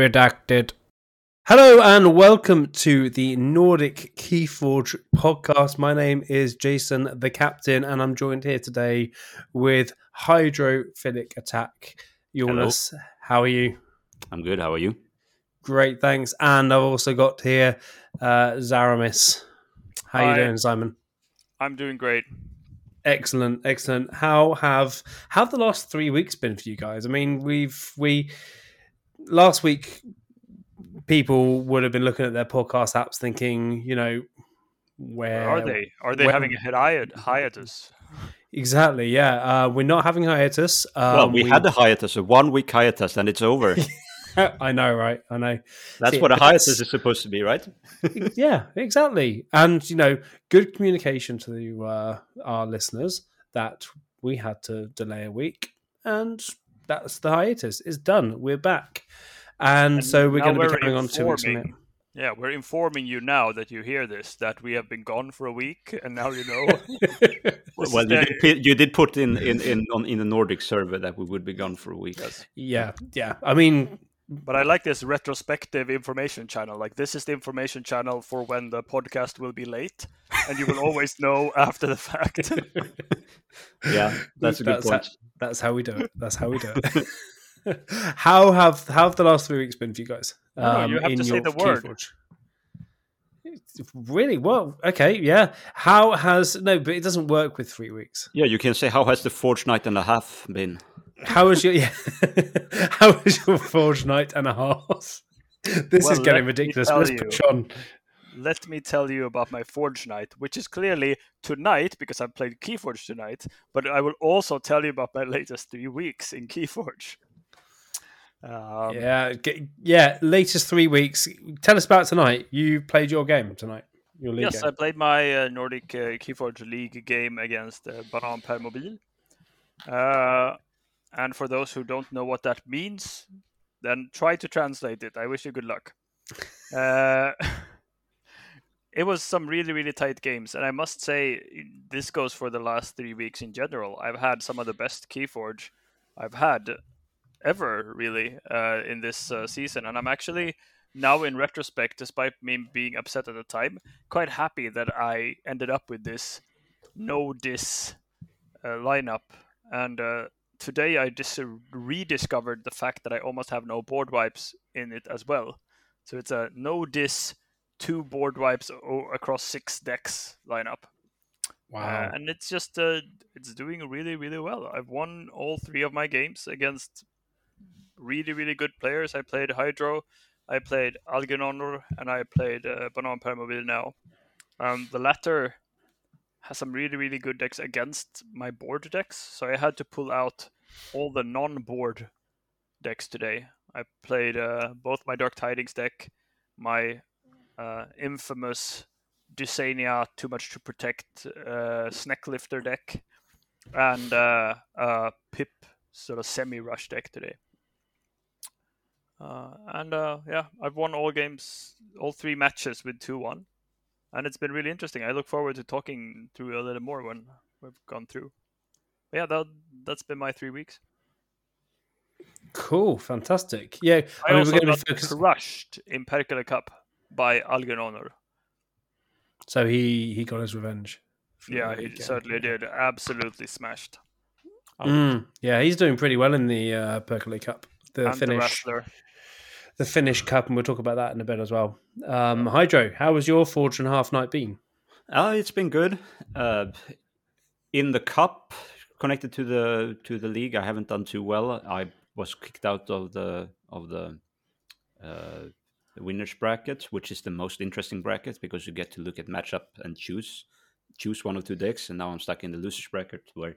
Redacted. Hello and welcome to the Nordic Keyforge podcast. My name is Jason, the captain, and I'm joined here today with Hydrophilic Attack. Jonas, how are you? I'm good. How are you? Great, thanks. And I've also got here uh, Zaramis. How are you doing, Simon? I'm doing great. Excellent, excellent. How have how have the last three weeks been for you guys? I mean, we've we last week people would have been looking at their podcast apps thinking, you know, where, where are they? Are they having a hiat- hiatus? Exactly. Yeah, uh, we're not having hiatus. Um, well, we, we, had a hiatus, a one-week hiatus, and it's over. I know, right? I know. That's See, what a hiatus is supposed to be, right? yeah, exactly. And you know, good communication to uh, our listeners that we had to delay a week, and that's the hiatus. It's done. We're back, and, and so we're going to be coming on two weeks from now. Yeah, we're informing you now that you hear this that we have been gone for a week, and now you know. well, you did, you did, put in in in on in the Nordic server that we would be gone for a week. Yes. Yeah, yeah. I mean, but I like this retrospective information channel. Like this is the information channel for when the podcast will be late, and you will always know after the fact. yeah, that's a good that's point. How, that's how we do it. That's how we do it. how have how have the last three weeks been for you guys? Um, no, you have to say the word. Keyforge? Really? Well, okay, yeah. How has no? But it doesn't work with three weeks. Yeah, you can say how has the forge night and a half been? How was your yeah, how was your forge night and a half? This well, is getting ridiculous. Let's push on. Let me tell you about my forge night, which is clearly tonight because I played Keyforge tonight. But I will also tell you about my latest three weeks in Keyforge. Um, yeah, yeah. Latest three weeks. Tell us about tonight. You played your game tonight. Your league yes, game. I played my uh, Nordic uh, Keyforge League game against uh, Banan Permobil. Uh, and for those who don't know what that means, then try to translate it. I wish you good luck. Uh, it was some really, really tight games. And I must say, this goes for the last three weeks in general. I've had some of the best Keyforge I've had ever, really, uh, in this uh, season. And I'm actually now, in retrospect, despite me being upset at the time, quite happy that I ended up with this no dis uh, lineup. And uh, today I just rediscovered the fact that I almost have no board wipes in it as well. So it's a no dis, two board wipes across six decks lineup. Uh, wow! Uh, and it's just uh, it's doing really really well. I've won all three of my games against really really good players. I played Hydro, I played Algernon, and I played uh, Banan Permobil now. Um, the latter has some really really good decks against my board decks, so I had to pull out all the non-board decks today. I played uh, both my Dark Tidings deck, my uh, infamous Dusania Too Much to Protect uh, Lifter deck, and uh, uh, Pip sort of semi-rush deck today. Uh, and uh, yeah, I've won all games, all three matches with 2 1 and it's been really interesting. I look forward to talking through a little more when we've gone through. But yeah, that that's been my three weeks. Cool, fantastic. Yeah, I, I mean, also we're going to be focused... crushed in Perkele Cup by Algernon. So he he got his revenge. Yeah, he certainly did. Absolutely smashed. Mm, yeah, he's doing pretty well in the uh, Perkele Cup. The and Finnish, the, the Finnish Cup, and we'll talk about that in a bit as well. Um, Hydro, how was your Forge and Half night been? Oh, it's been good. Uh, in the cup, connected to the to the league, I haven't done too well. I was kicked out of the of the, uh, the winners bracket, which is the most interesting bracket because you get to look at matchup and choose choose one or two decks. And now I'm stuck in the losers bracket where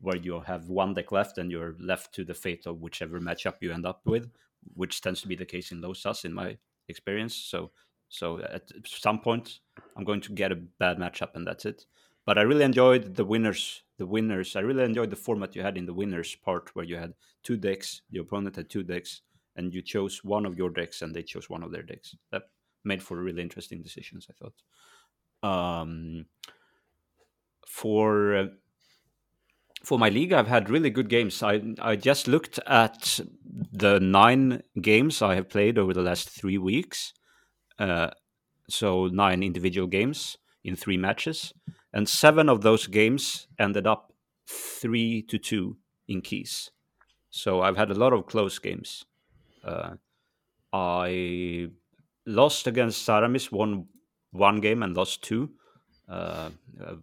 where you have one deck left and you're left to the fate of whichever matchup you end up with, which tends to be the case in low sus in my experience. So so at some point I'm going to get a bad matchup and that's it. But I really enjoyed the winners. The winners. I really enjoyed the format you had in the winners part where you had two decks. The opponent had two decks, and you chose one of your decks, and they chose one of their decks. That made for really interesting decisions. I thought. Um, for uh, for my league, I've had really good games. I I just looked at the nine games I have played over the last three weeks, uh, so nine individual games in three matches, and seven of those games ended up three to two in keys. So I've had a lot of close games. Uh, I lost against Zaramis, won one game and lost two. Uh, uh,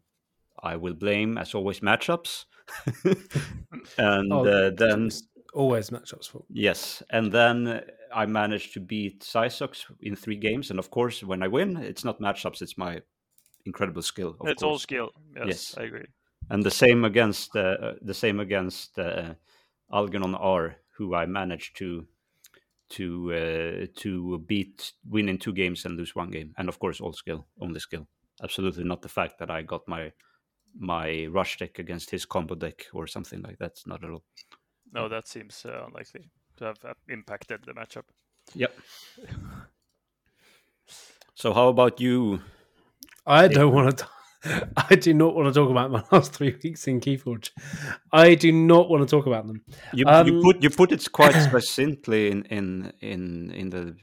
I will blame, as always, matchups. and Oh, uh, then always matchups for. Yes, and then I managed to beat Cysox in three games, and of course, when I win, it's not matchups; it's my incredible skill. Of it's all skill. Yes, Yes. I agree. and the same against uh, uh, the same against uh, Algernon R, who I managed to to uh, to beat, win in two games and lose one game, and of course, all skill, only skill. Absolutely not the fact that I got my my rush deck against his combo deck or something like that. Not at all. No, that seems uh, unlikely to have uh, impacted the matchup. Yep. So how about you? I don't want to. I do not want to talk about my last three weeks in Keyforge. I do not want to talk about them. You, Um, you put you put it quite succinctly in in in in the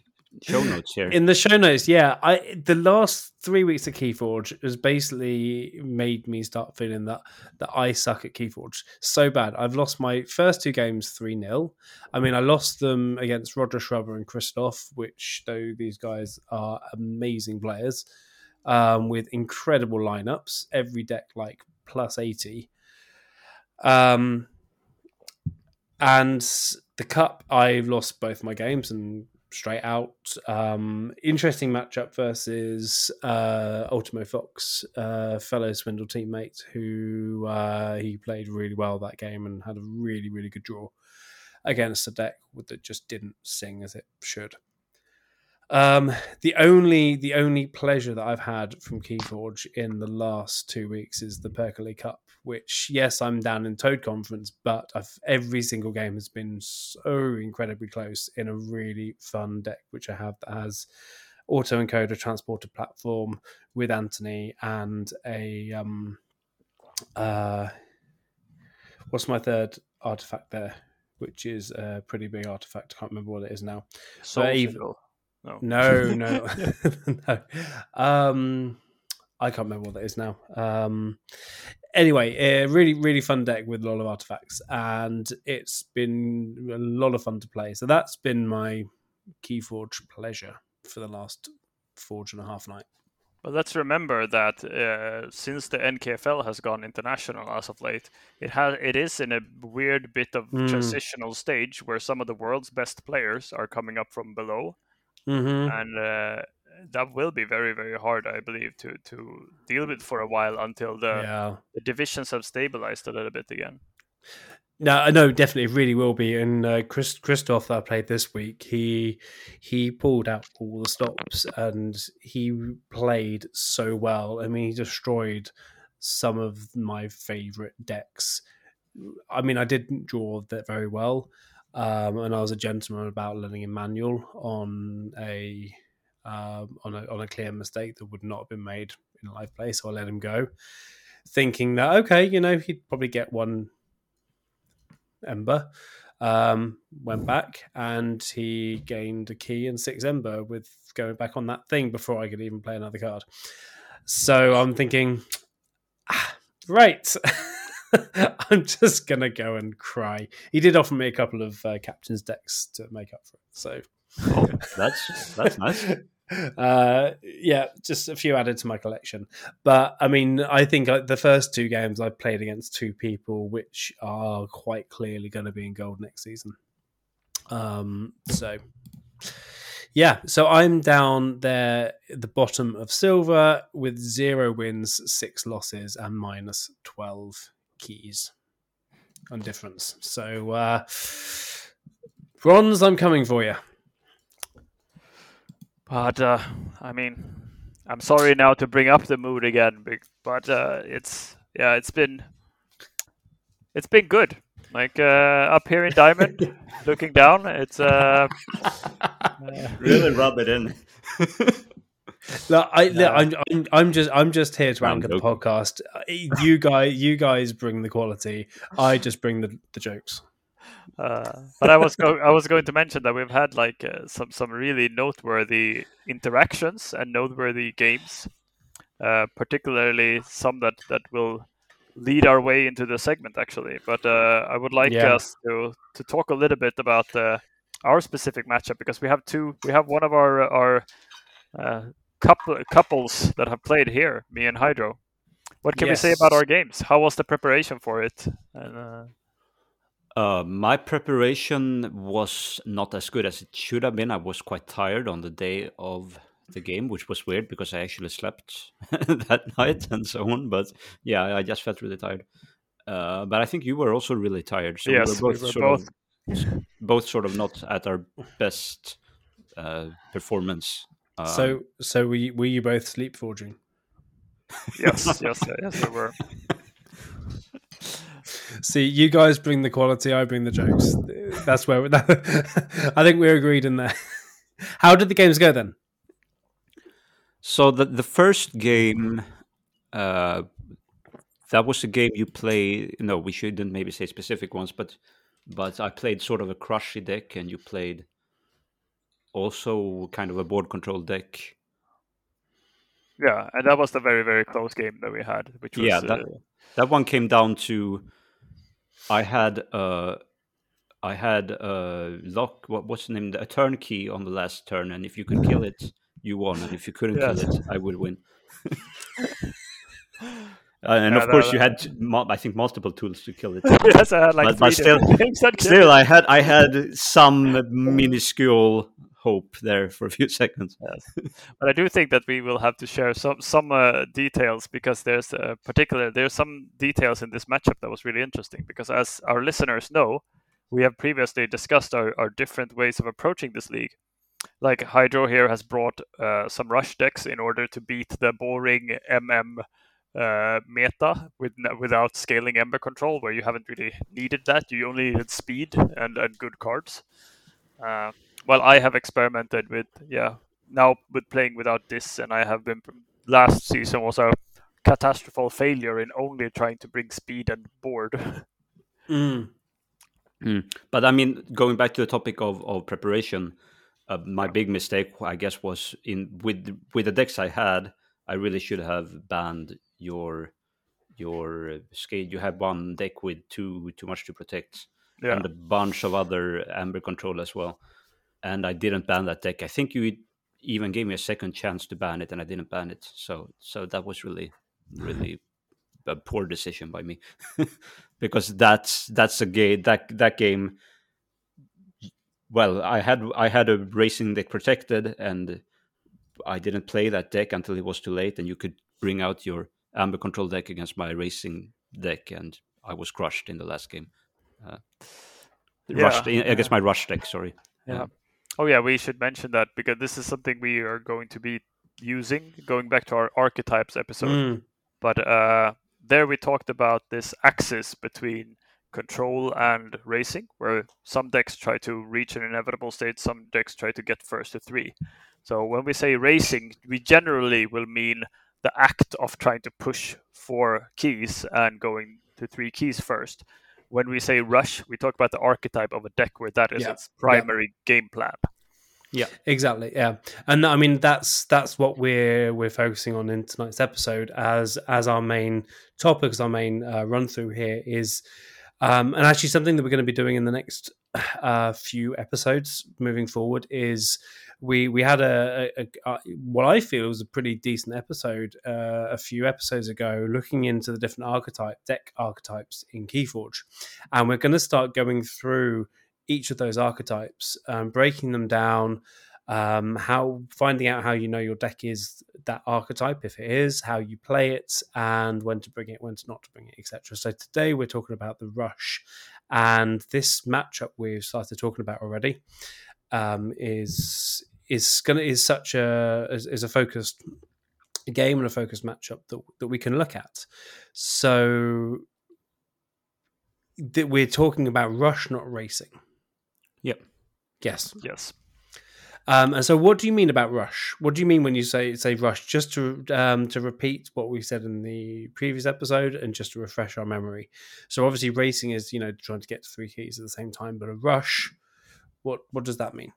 show notes here. In the show notes, yeah, I the last three weeks of Keyforge has basically made me start feeling that that I suck at Keyforge so bad. I've lost my first two games three 0 I mean, I lost them against Roger Schreiber and Christoph, which though these guys are amazing players um, with incredible lineups, every deck like plus eighty. Um, and the cup, I've lost both my games and straight out. Um, interesting matchup versus uh, Ultimo Fox, uh, fellow Swindle teammate, who uh, he played really well that game and had a really, really good draw against a deck that just didn't sing as it should. Um, the only the only pleasure that I've had from Keyforge in the last two weeks is the Perkele Cup, which yes, I'm down in Toad Conference, but I've, every single game has been so incredibly close in a really fun deck, which I have that has auto encoder transporter platform with Anthony and a um uh what's my third artifact there, which is a pretty big artifact. I can't remember what it is now. Soul Symbol. No. No, no, no. Um, I can't remember what that is now. Um, anyway, a really, really fun deck with a lot of artifacts, and it's been a lot of fun to play. So that's been my Keyforge pleasure for the last forge and a half night. But let's remember that uh, since the NKFL has gone international as of late, it has it is in a weird bit of Mm. transitional stage where some of the world's best players are coming up from below, Mm-hmm. and uh, that will be very very hard, I believe, to to deal with for a while until the, yeah. the divisions have stabilized a little bit again. No, I know definitely it really will be. And uh, Chris Christoph that I played this week, he he pulled out all the stops and he played so well. I mean, he destroyed some of my favorite decks. I mean, I didn't draw that very well, um, and I was a gentleman about him manual on a um, on a on a clear mistake that would not have been made in a live play. So I let him go, thinking that okay, you know, he'd probably get one Ember. Um, went back and he gained a key and six Ember with going back on that thing before I could even play another card. So I'm thinking, ah, right, I'm just gonna go and cry. He did offer me a couple of uh, captain's decks to make up for it. So Oh, that's that's nice. uh, yeah, just a few added to my collection. But I mean, I think uh, the first two games I've played against two people which are quite clearly going to be in gold next season. Um, so yeah, so I'm down there the bottom of silver with zero wins, six losses, and minus twelve keys on difference. So uh, bronze, I'm coming for you. But uh, I mean, I'm sorry now to bring up the mood again, but uh, it's yeah, it's been it's been good. Like uh, up here in Diamond, looking down, it's uh, really rub it in. Look, I, look, No. I'm, I'm, I'm just, I'm just here to I'm anchor the podcast. You guys, you guys bring the quality. I just bring the, the jokes. Uh, but I was go- I was going to mention that we've had like uh, some some really noteworthy interactions and noteworthy games, uh, particularly some that that will lead our way into the segment actually. But uh, I would like Yeah. us to to talk a little bit about uh, our specific matchup because we have two. We have one of our our uh, couple couples that have played here, me and Hydro. What can we say about our games? How was the preparation for it? And, uh, Uh, my preparation was not as good as it should have been. I was quite tired on the day of the game, which was weird because I actually slept that night and so on. But yeah, I just felt really tired. Uh, but I think you were also really tired. So Yes, we we were both were sort both- of both sort of not at our best uh, performance. Um, so, so were you, were you both sleep forging? yes, yes, yes, we were. See, you guys bring the quality, I bring the jokes. That's where I think we're agreed in there. How did the games go then? So the the first game, uh, that was a game you play. No, we shouldn't maybe say specific ones, but but I played sort of a crushy deck, and you played also kind of a board control deck. Yeah, and that was the very, very close game that we had, which was Yeah, that- uh, That one came down to I had uh I had uh lock what what's the name a turnkey on the last turn, and if you could kill it, you won, and if you couldn't Yes. kill it, I would win. Uh, and Yeah, of course, that- you had mul- I think multiple tools to kill it. yes, I had like But- but still- different games that killed Still, I had I had some minuscule hope there for a few seconds. But I do think that we will have to share some some uh, details because there's a particular there's some details in this matchup that was really interesting because as our listeners know, we have previously discussed our, our different ways of approaching this league. Like Hydro here has brought uh, some rush decks in order to beat the boring MM uh, meta with without scaling Ember control, where you haven't really needed that. You only needed speed and, and good cards. Uh, well, I have experimented with yeah now with playing without this, and I have been last season was a catastrophic failure in only trying to bring speed and board. Mm. But I mean, going back to the topic of, of preparation, uh, my big mistake, I guess, was in with with the decks I had. I really should have banned your your uh, scale. You had one deck with too too much to protect, yeah, and a bunch of other amber control as well. And I didn't ban that deck. I think you even gave me a second chance to ban it, and I didn't ban it. So so that was really really a poor decision by me because that's that's a game that that game well i had i had a racing deck protected and i didn't play that deck until it was too late and you could bring out your amber control deck against my racing deck and i was crushed in the last game uh, Yeah, rushed in, against my rush deck sorry yeah. Oh yeah, we should mention that because this is something we are going to be using going back to our archetypes episode. Mm. but uh, there we talked about this axis between control and racing, where some decks try to reach an inevitable state, some decks try to get first to three. So when we say racing, we generally will mean the act of trying to push four keys and going to three keys first. When we say rush, we talk about the archetype of a deck where that is Yeah, its primary game plan. Yeah, exactly, yeah, and I mean that's that's what we're we're focusing on in tonight's episode as as our main topic, as our main uh, run through here is, um, and actually something that we're going to be doing in the next uh, few episodes moving forward is we we had a, a, a, a what I feel was a pretty decent episode uh, a few episodes ago, looking into the different archetype deck archetypes in Keyforge, and we're going to start going through each of those archetypes, um, breaking them down, um, how finding out how you know your deck is that archetype, if it is, how you play it, and when to bring it, when to not to bring it, etc. So today we're talking about the rush, and this matchup we've started talking about already um, is is gonna is such a is, is a focused game and a focused matchup that that we can look at. So that we're talking about rush, not racing. Yep. Yes. Yes. Um, and so, what do you mean about rush? What do you mean when you say say rush? Just to um, to repeat what we said in the previous episode, and just to refresh our memory. So, obviously, racing is you know trying to get to three keys at the same time, but a rush, what what does that mean?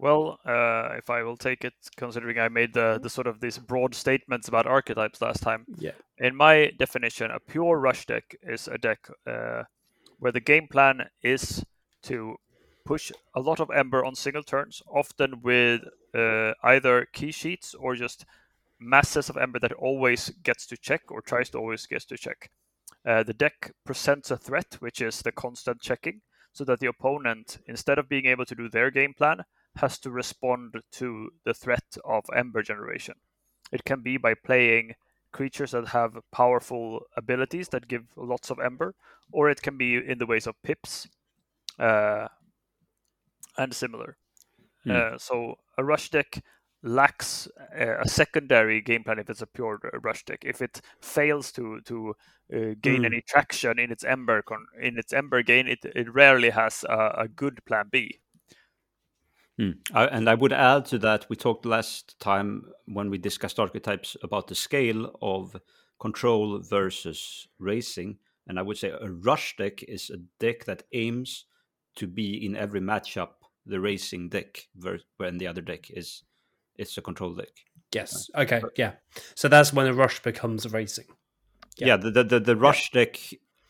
Well, uh, if I will take it, considering I made the, the sort of these broad statements about archetypes last time. Yeah. In my definition, a pure rush deck is a deck uh, where the game plan is to push a lot of Ember on single turns, often with uh, either key cheats or just masses of Ember that always gets to check or tries to always get to check. Uh, the deck presents a threat, which is the constant checking, so that the opponent, instead of being able to do their game plan, has to respond to the threat of Ember generation. It can be by playing creatures that have powerful abilities that give lots of Ember, or it can be in the ways of pips uh, and similar. Hmm. Uh, so a rush deck lacks uh, a secondary game plan if it's a pure rush deck. If it fails to to uh, gain Hmm. any traction in its ember con- in its ember gain, it, it rarely has a, a good plan B. Hmm. I, and I would add to that, we talked last time when we discussed archetypes about the scale of control versus racing. And I would say a rush deck is a deck that aims to be in every matchup the racing deck, when the other deck is it's a control deck. Yes. Okay. Yeah. So that's when a rush becomes racing. Yeah. Yeah, the, the, the, the rush deck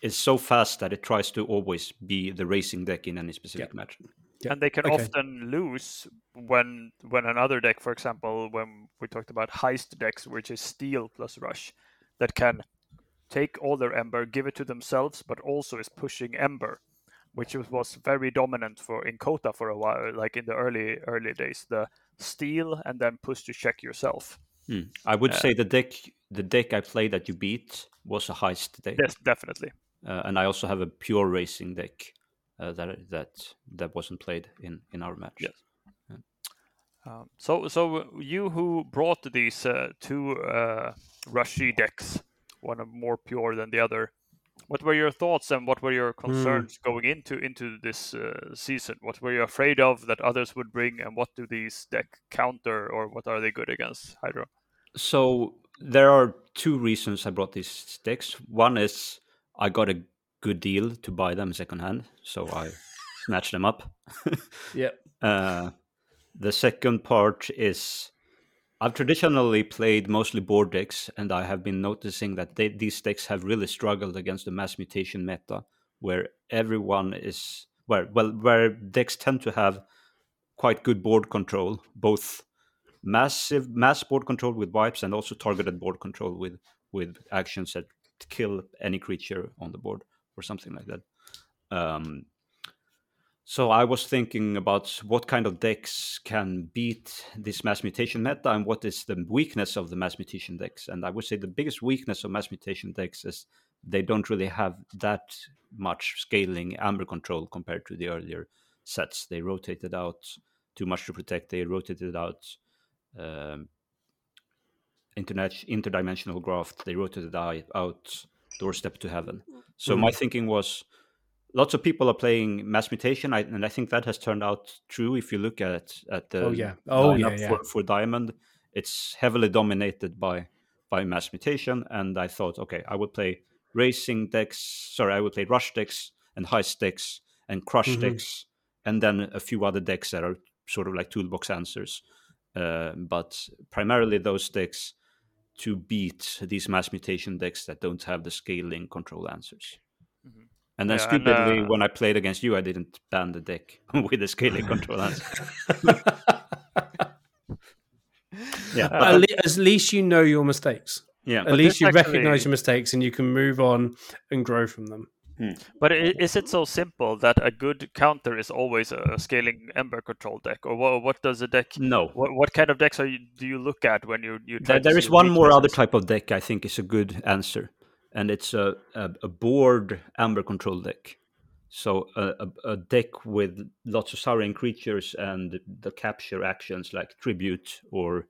is so fast that it tries to always be the racing deck in any specific match. Yeah, And they can okay. often lose when when another deck, for example, when we talked about heist decks, which is steel plus rush, that can take all their ember, give it to themselves, but also is pushing ember, which was- was very dominant for in CotA for a while, like in the early early days. The steal and then push to check yourself. Hmm. I would Uh, say the deck the deck I played that you beat was a heist deck. Yes, definitely. uh, and I also have a pure racing deck uh, that that that wasn't played in in our match. Yes. Um, so, so you who brought these uh, two uh, rushy decks, one more pure than the other, what were your thoughts and what were your concerns going into into this uh, season? What were you afraid of that others would bring, and what do these deck counter, or what are they good against? Hydro. So there are two reasons I brought these decks. One is I got a good deal to buy them secondhand, so I snatched them up. Yep. Uh, the second part is I've traditionally played mostly board decks, and I have been noticing that they, these decks have really struggled against the mass mutation meta, where everyone is where well where decks tend to have quite good board control, both massive mass board control with wipes and also targeted board control with with actions that kill any creature on the board or something like that. Um, so I was thinking about what kind of decks can beat this mass mutation meta and what is the weakness of the mass mutation decks. And I would say the biggest weakness of mass mutation decks is they don't really have that much scaling amber control compared to the earlier sets. They rotated out too much to protect. They rotated out um, internet interdimensional graft. They rotated out, out doorstep to heaven. So my thinking was lots of people are playing mass mutation, I, and I think that has turned out true. If you look at at the Oh, yeah. Oh, yeah, lineup yeah. For, for diamond, it's heavily dominated by by mass mutation. And I thought, okay, I would play racing decks. Sorry, I would play rush decks and heist decks and crush Mhm. decks, and then a few other decks that are sort of like toolbox answers. Uh, but primarily those decks to beat these mass mutation decks that don't have the scaling control answers. Mhm. And then Yeah, and, stupidly, uh, when I played against you, I didn't ban the deck with the scaling control answer. Yeah, but at, le- at least you know your mistakes. yeah, At least you actually- recognize your mistakes and you can move on and grow from them. But is it so simple that a good counter is always a scaling ember control deck, or what, what does a deck? no. What, what kind of decks are you, do you look at when you you try There, there is one more other type of deck I think is a good answer, and it's a a, a board amber control deck. So a, a, deck with lots of Saurian creatures and the capture actions like tribute or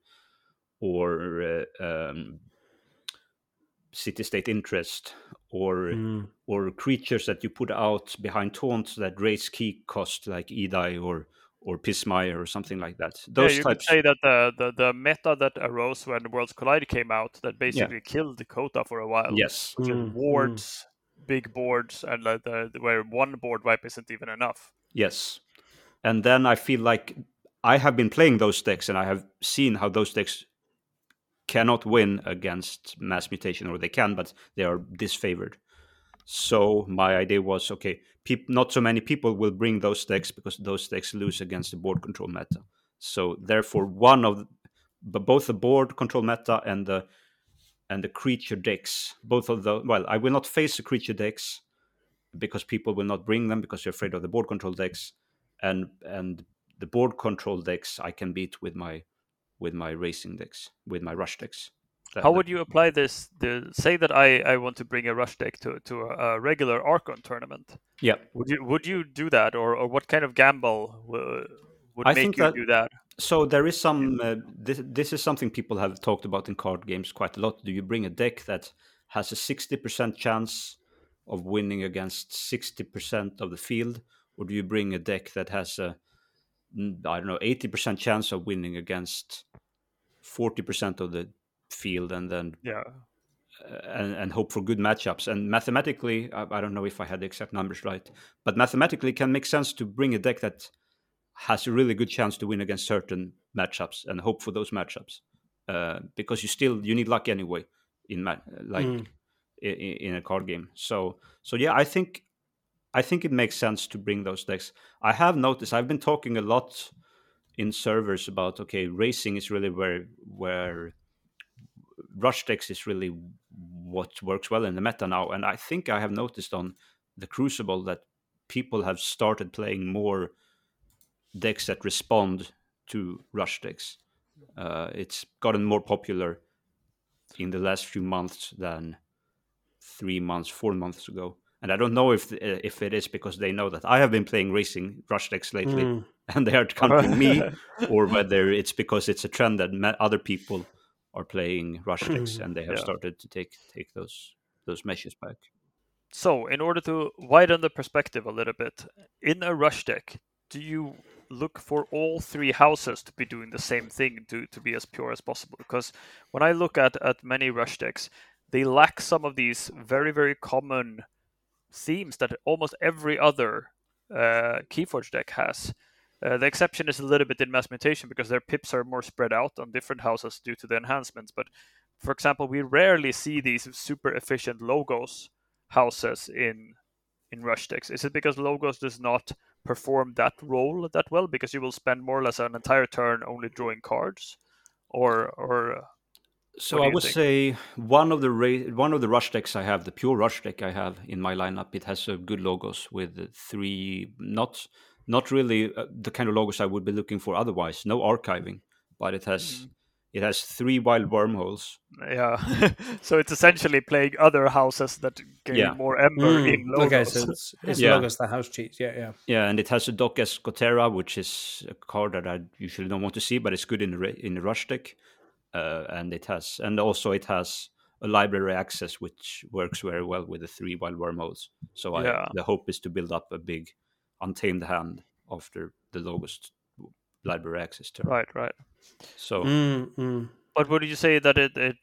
or uh, um, city state interest or Mm. or creatures that you put out behind taunts that raise key cost like Edai or or Pismire or something like that. Those Yeah, Those you could types. say that the, the, the meta that arose when Worlds Collide came out that basically killed CotA for a while. Yes. which is Mm, mm. wards, big boards, and like the, where one board wipe isn't even enough. Yes. And then I feel like I have been playing those decks and I have seen how those decks cannot win against mass mutation, or they can, but they are disfavored. So my idea was okay, not so many people will bring those decks because those decks lose against the board control meta. So therefore, one of the, but both the board control meta and the and the creature decks, both of the well, I will not face the creature decks because people will not bring them because they're afraid of the board control decks, and and the board control decks I can beat with my with my racing decks, with my rush decks. That- How would you apply this? The, say that I, I want to bring a rush deck to, to a, a regular Archon tournament. Yeah, Would you would you do that, or, or what kind of gamble w- would I make think you that- do that? so there is some. Uh, this this is something people have talked about in card games quite a lot. Do you bring a deck that has a sixty percent chance of winning against sixty percent of the field, or do you bring a deck that has a I don't know eighty percent chance of winning against forty percent of the field, and then Yeah, uh, and, and hope for good matchups. And mathematically, I, I don't know if I had the exact numbers right, but mathematically, it can make sense to bring a deck that has a really good chance to win against certain matchups and hope for those matchups. Uh, because you still you need luck anyway in ma- like Mm. i- i- in a card game. So so yeah, I think I think it makes sense to bring those decks. I have noticed I've been talking a lot in servers about okay, racing is really where where rush decks is really what works well in the meta now. And I think I have noticed on the Crucible that people have started playing more decks that respond to rush decks. Uh, it's gotten more popular in the last few months than three months, four months ago. And I don't know if if it is because they know that I have been playing racing rush decks lately, Mm. and they are counting me, or whether it's because it's a trend that other people are playing rush decks and they have Yeah. started to take take those those measures back. So, in order to widen the perspective a little bit, in a rush deck, do you look for all three houses to be doing the same thing to, to be as pure as possible? Because when I look at, at many rush decks, they lack some of these very, very common themes that almost every other uh, Keyforge deck has. Uh, the exception is a little bit in mass mutation because their pips are more spread out on different houses due to the enhancements. But for example, we rarely see these super efficient logos houses in in rush decks? Is it because logos does not perform that role that well because you will spend more or less an entire turn only drawing cards, or or uh, So I would think? say one of the ra- one of the rush decks I have, the pure rush deck I have in my lineup, it has uh, good logos with uh, three not not really uh, the kind of logos I would be looking for otherwise. No archiving, but it has Mm. it has three wild wormholes. yeah? so it's essentially playing other houses that gain Yeah. more ember in Mm. logos. Okay, so it's, it's Yeah. logos the house cheats. Yeah, yeah. Yeah, and it has a Doc Escotera, which is a card that I usually don't want to see, but it's good in the in the rush deck. Uh, and it has, and also it has a library access, which works very well with the three wild wormholes. So I, Yeah. the hope is to build up a big untamed hand after the lowest library access turn. right, right. So Mm, mm. But would you say that it, it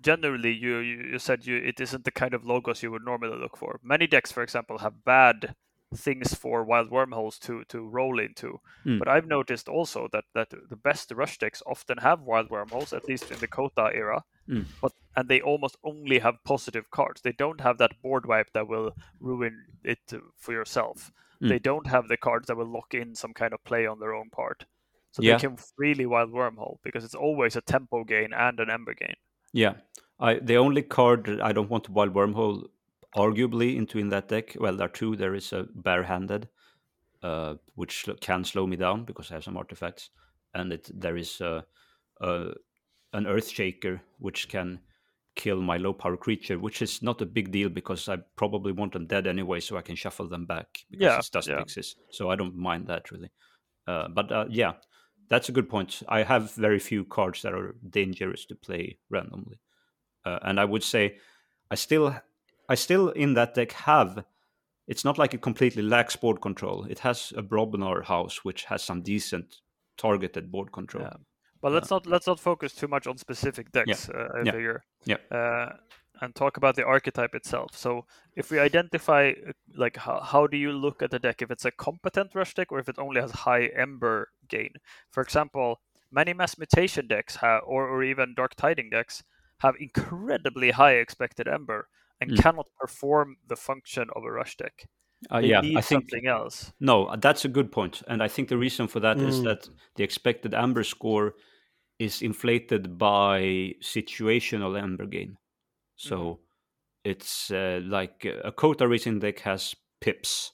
generally you, you you said you it isn't the kind of logos you would normally look for? Many decks, for example, have bad things for wild wormholes to to roll into. Mm. But I've noticed also that that the best rush decks often have wild wormholes, at least in the CotA era. Mm. But and they almost only have positive cards. They don't have that board wipe that will ruin it for yourself. Mm. They don't have the cards that will lock in some kind of play on their own part. So Yeah. they can freely wild wormhole because it's always a tempo gain and an ember gain. Yeah, I the only card that I don't want to wild wormhole arguably into in that deck. Well, there are two. There is a barehanded, uh, which can slow me down because I have some artifacts, and it there is a, a an earth shaker which can kill my low power creature, which is not a big deal because I probably want them dead anyway, so I can shuffle them back because Yeah, it's dust yeah. So I don't mind that really. Uh, but uh, yeah, that's a good point. I have very few cards that are dangerous to play randomly, uh, and I would say I still, I still in that deck have it's not like it completely lacks board control. It has a Brobnar house which has some decent targeted board control. Yeah. But let's not let's not focus too much on specific decks. Uh, I Yeah. figure. Yeah. Uh, and talk about the archetype itself. So if we identify uh, like how, how do you look at the deck if it's a competent rush deck or if it only has high ember gain. For example, many mass mutation decks have, or or even dark tiding decks have incredibly high expected ember and Mm. cannot perform the function of a rush deck. Uh, They yeah, need I think something else. no, that's a good point, and I think the reason for that is Mm. that the expected amber score is inflated by situational amber gain. So it's uh, like uh, a CotA racing deck has pips.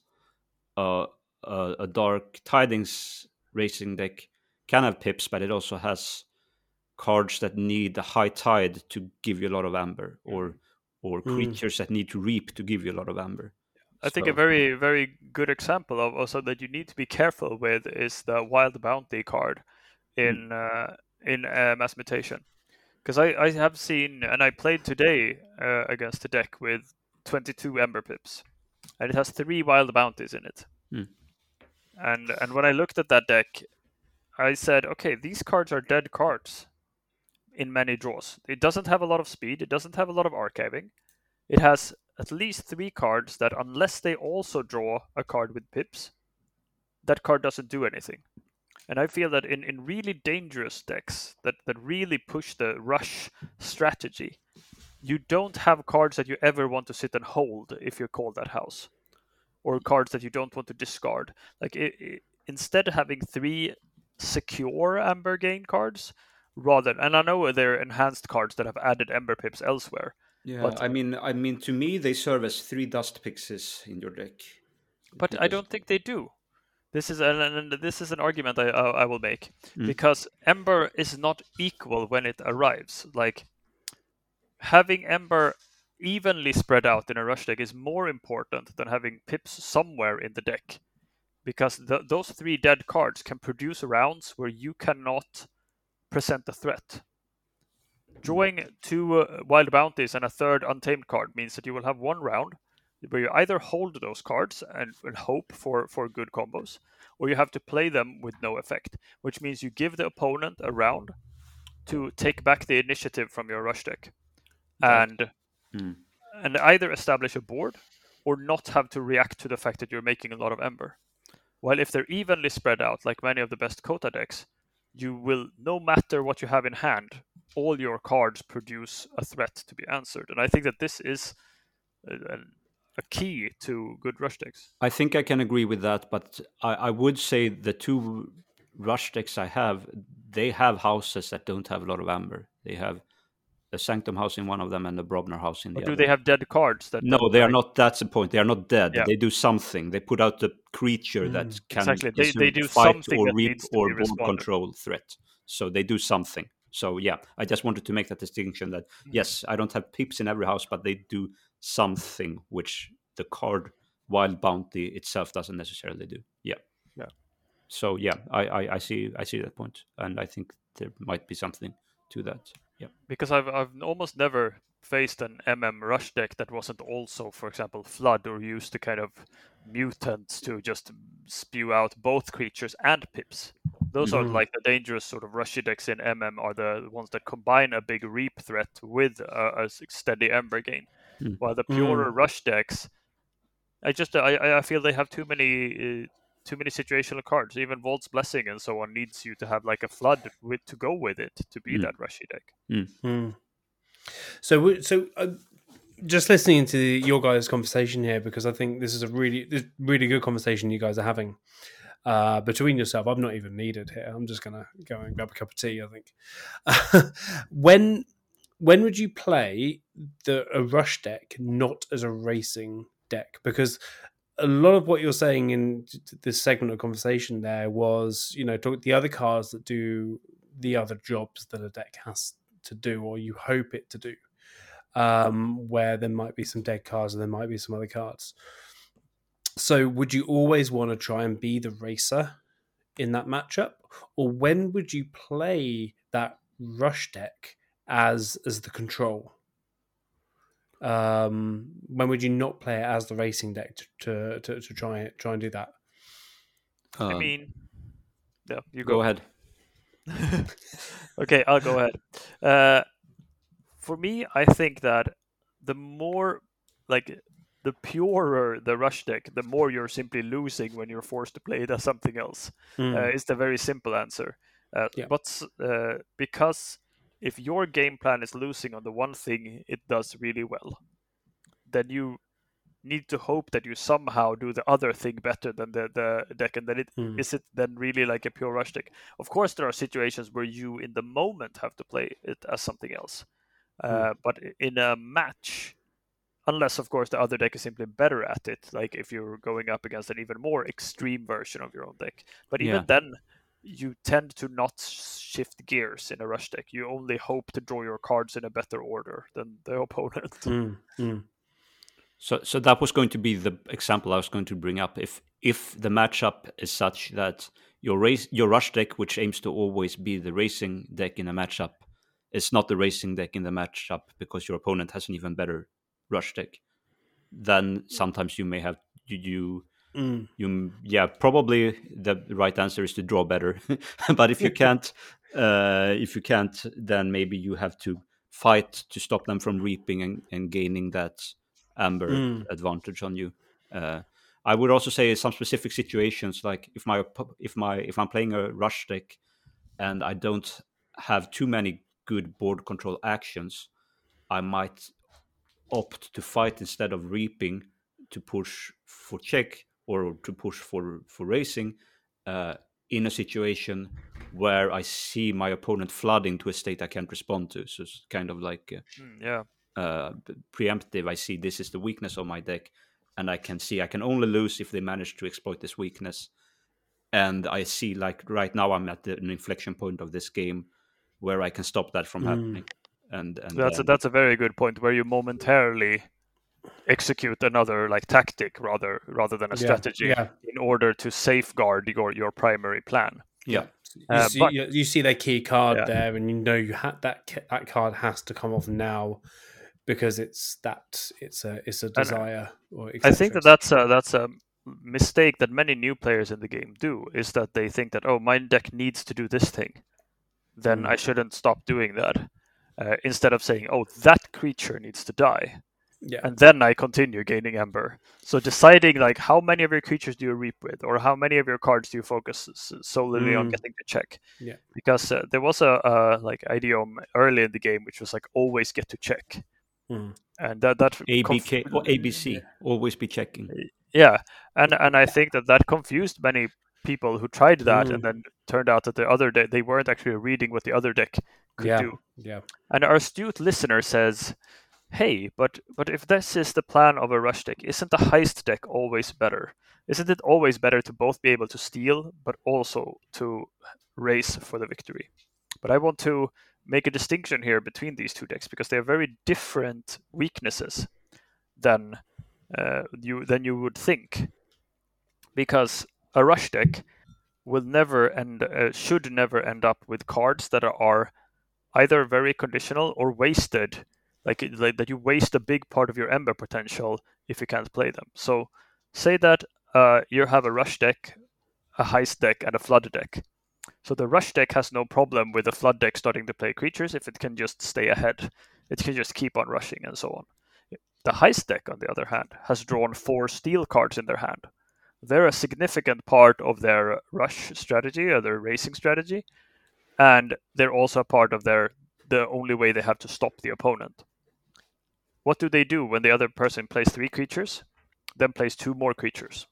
Uh, uh, a dark tidings racing deck can have pips, but it also has cards that need a high tide to give you a lot of amber, or or Mm. creatures that need to reap to give you a lot of amber. I think a very, very good example of also that you need to be careful with is the Wild Bounty card in uh, in uh, Mass Mutation, because I, I have seen and I played today uh, against a deck with 22 Ember Pips, and it has three Wild Bounties in it. Hmm. And and when I looked at that deck, I said, okay, these cards are dead cards in many draws. It doesn't have a lot of speed. It doesn't have a lot of archiving. It has at least three cards that, unless they also draw a card with pips, that card doesn't do anything. And I feel that in, in really dangerous decks that, that really push the rush strategy, you don't have cards that you ever want to sit and hold if you call that house, or cards that you don't want to discard. Like i i instead of having three secure Amber Gain cards, rather, and I know there are enhanced cards that have added Ember Pips elsewhere, Yeah, But- I mean, I mean, to me, they serve as three dust pixies in your deck. But I don't think they do. This is an, and this is an argument I I, I will make Mm. because Ember is not equal when it arrives. Like having Ember evenly spread out in a rush deck is more important than having pips somewhere in the deck, because th- those three dead cards can produce rounds where you cannot present a threat. Drawing two uh, wild bounties and a third untamed card means that you will have one round where you either hold those cards and, and hope for, for good combos, or you have to play them with no effect, which means you give the opponent a round to take back the initiative from your rush deck and Hmm. and either establish a board or not have to react to the fact that you're making a lot of ember. While if they're evenly spread out, like many of the best CotA decks, you will, no matter what you have in hand, all your cards produce a threat to be answered. And I think that this is a, a- key to good rush decks. I think I can agree with that, but I, I would say the two rush decks I have, they have houses that don't have a lot of amber. They have a Sanctum house in one of them and the Brobnar house in the do other. Do they have dead cards? That No, that, they are not. That's the point. They are not dead. Yeah. They do something. They put out the creature that Mm, can exactly. They- they do fight something or that reap or board responded. control threat. So they do something. So yeah, I just wanted to make that distinction. That Mm. yes, I don't have pips in every house, but they do something which the card wild bounty itself doesn't necessarily do. Yeah. Yeah. So yeah, I, I, I see I see that point, and I think there might be something to that. Yeah. because I've I've almost never faced an MM rush deck that wasn't also, for example, flood or used the kind of mutants to just spew out both creatures and pips. Those are Mhm. like the dangerous sort of rushy decks in MM are the ones that combine a big reap threat with a steady ember gain. Mm. While the purer rush decks, I just I I- I feel they have too many. Uh, too many situational cards. Even Vault's Blessing and so on needs you to have like a flood with to go with it to be Mm. that rushy deck. Hmm. So, so uh, just listening to your guys' conversation here because I think this is a really, this really good conversation you guys are having uh, between yourself. I'm not even needed here. I'm just gonna go and grab a cup of tea. I think. when when would you play the a rush deck not as a racing deck? Because a lot of what you're saying in this segment of conversation there was, you know, talk the other cards that do the other jobs that a deck has to do, or you hope it to do. Um, where there might be some dead cards and there might be some other cards. So, would you always want to try and be the racer in that matchup, or when would you play that rush deck as as the control? Um, when would you not play it as the racing deck to to, to, to try it try and do that? I Um, mean, yeah, you go go. ahead. okay, I'll go ahead. Uh, for me, I think that the more, like, the purer the rush deck, the more you're simply losing when you're forced to play it as something else. Mm. Uh, is the very simple answer. Uh, Yeah. But uh, because if your game plan is losing on the one thing it does really well, then you need to hope that you somehow do the other thing better than the, the deck, and then it Mm. is it then really like a pure rush deck? Of course, there are situations where you, in the moment, have to play it as something else. Uh, But in a match, unless of course the other deck is simply better at it, like if you're going up against an even more extreme version of your own deck. But even Yeah. then, you tend to not shift gears in a rush deck. You only hope to draw your cards in a better order than the opponent. Mm. Mm. So, so that was going to be the example I was going to bring up. If if the matchup is such that your race, your rush deck, which aims to always be the racing deck in a matchup, is not the racing deck in the matchup because your opponent has an even better rush deck, then sometimes you may have you you, Mm. you yeah probably the right answer is to draw better. but if you can't, uh, if you can't, then maybe you have to fight to stop them from reaping and, and gaining that amber Mm. advantage on you. Uh, I would also say some specific situations, like if my if my if I'm playing a rush deck and I don't have too many good board control actions, I might opt to fight instead of reaping to push for check or to push for for racing uh, in a situation where I see my opponent flooding to a state I can't respond to. So it's kind of like uh, Mm, yeah. uh, preemptive. I see this is the weakness of my deck, and I can see I can only lose if they manage to exploit this weakness. And I see like right now I'm at the, an inflection point of this game where I can stop that from Mm. happening. And and That's a, that's a very good point where you momentarily execute another like tactic rather rather than a Yeah, strategy yeah. in order to safeguard your your primary plan. yeah. You, Uh, see, but- you, you see their key card Yeah. there, and you know you had that that card has to come off now because it's that it's a it's a desire. or I think that that's a, that's a mistake that many new players in the game do is that they think that oh my deck needs to do this thing, then Mm. I shouldn't stop doing that. Uh, instead of saying oh that creature needs to die, yeah. and then I continue gaining ember. So deciding like how many of your creatures do you reap with, or how many of your cards do you focus s- solely on Mm. getting to check? Yeah. Because uh, there was a uh, like idiom early in the game which was like always get to check, Mm. and that that ABK conf- or ABC. Always be checking. yeah, and and I think that that confused many people who tried that, Mm. and then turned out that the other deck they weren't actually reading what the other deck could Yeah. do. Yeah. And our astute listener says, "Hey, but but if this is the plan of a rush deck, isn't the heist deck always better? Isn't it always better to both be able to steal, but also to race for the victory?" But I want to make a distinction here between these two decks because they have very different weaknesses than uh, you than you would think. Because a rush deck will never and uh, should never end up with cards that are either very conditional or wasted like, like that you waste a big part of your ember potential if you can't play them. So say that uh, you have a rush deck a heist deck and a flood deck. So the rush deck has no problem with the flood deck starting to play creatures if it can just stay ahead. It can just keep on rushing and so on. The heist deck on the other hand has drawn four steel cards in their hand. They're a significant part of their rush strategy or their racing strategy and they're also a part of their the only way they have to stop the opponent. What do they do when the other person plays three creatures, then plays two more creatures?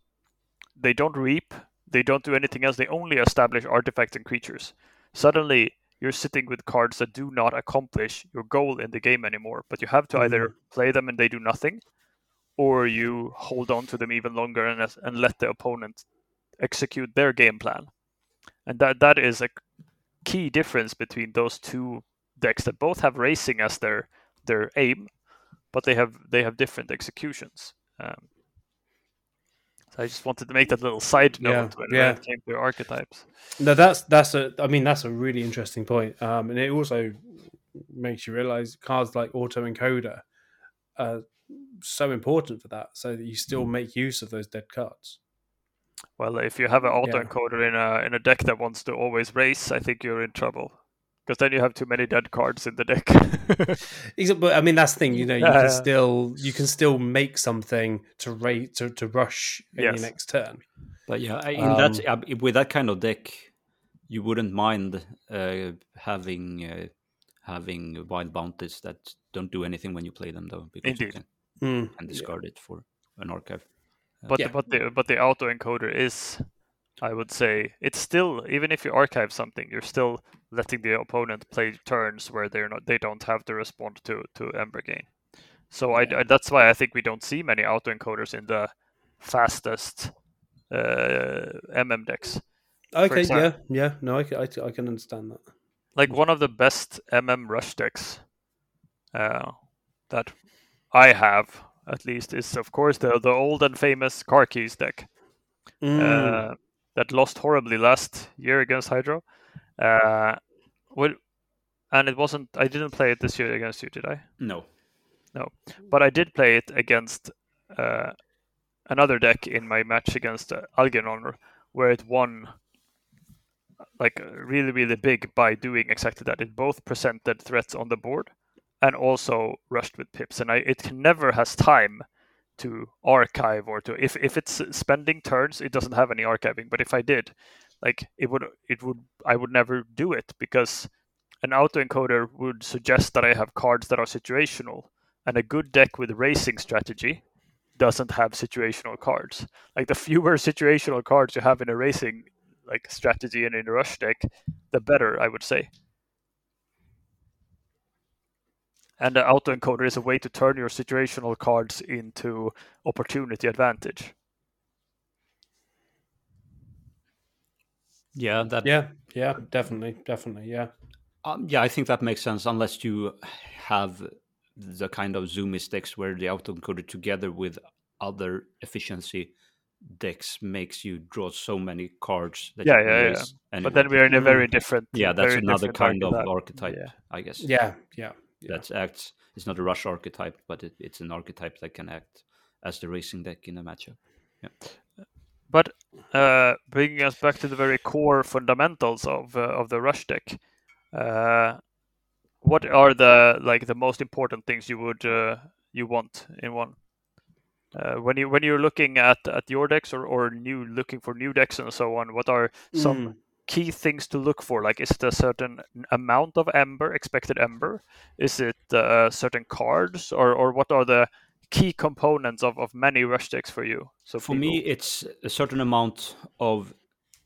They don't reap, they don't do anything else, they only establish artifacts and creatures. Suddenly, you're sitting with cards that do not accomplish your goal in the game anymore, but you have to either mm-hmm. play them and they do nothing, or you hold on to them even longer and, and let the opponent execute their game plan. And that that is a key difference between those two decks that both have racing as their their aim, but they have they have different executions. Um, so I just wanted to make that little side note Yeah, when, yeah. it came to archetypes. No, that's that's a. I mean, that's a really interesting point. Um, and it also makes you realize cards like auto encoder are so important for that, so that you still make use of those dead cards. Well, if you have an Yeah. autoencoder in a in a deck that wants to always race, I think you're in trouble. Because then you have too many dead cards in the deck. But I mean, that's the thing. You know, you Yeah, can yeah. still you can still make something to rate to, to rush in Yes. your next turn. But yeah, in Um, uh, with that kind of deck, you wouldn't mind uh, having uh, having wild bounties that don't do anything when you play them, though, because you Indeed. can, Hmm. can discard it for an archive. but Yeah. but the but the autoencoder is, I would say, it's still even if you archive something, you're still letting the opponent play turns where they're not they don't have to respond to to Ember Gain. So I, I- that's why I think we don't see many autoencoders in the fastest uh, MM decks. Okay, yeah, yeah. No, I, I, I can understand that. like one of the best MM rush decks uh, that I have at least is of course the the old and famous car keys deck Mm. uh, that lost horribly last year against Hydro. Uh, what, and it wasn't. I didn't play it this year against you, did I? No. No. But I did play it against uh, another deck in my match against uh, Algernon, where it won like really, really big by doing exactly that. It both presented threats on the board and also rushed with pips. And I, it never has time to archive or to if, if it's spending turns, it doesn't have any archiving. But if I did, like it would it would I would never do it because an autoencoder would suggest that I have cards that are situational and a good deck with racing strategy doesn't have situational cards. Like the fewer situational cards you have in a racing like strategy and in a rush deck, the better I would say. And the autoencoder is a way to turn your situational cards into opportunity advantage. Yeah, that Yeah, yeah, definitely, definitely, yeah. Um, yeah, I think that makes sense unless you have the kind of zoomy decks where the autoencoder together with other efficiency decks makes you draw so many cards that Yeah, you yeah, yeah. raise But then we are in a Mm. very different. yeah, that's another different kind of archetype. archetype, Yeah. I guess. Yeah, yeah, yeah. That acts. It's not a rush archetype, but it, it's an archetype that can act as the racing deck in a matchup. But uh, bringing us back to the very core fundamentals of uh, of the rush deck, uh, what are the like the most important things you would uh, you want in one? Uh, when you when you're looking at, at your decks or, or new looking for new decks and so on, what are some Mm. Key things to look for? Like, is it a certain amount of ember, expected ember? Is it uh, certain cards, or or what are the key components of, of many rush decks for you? So For me, it's a certain amount of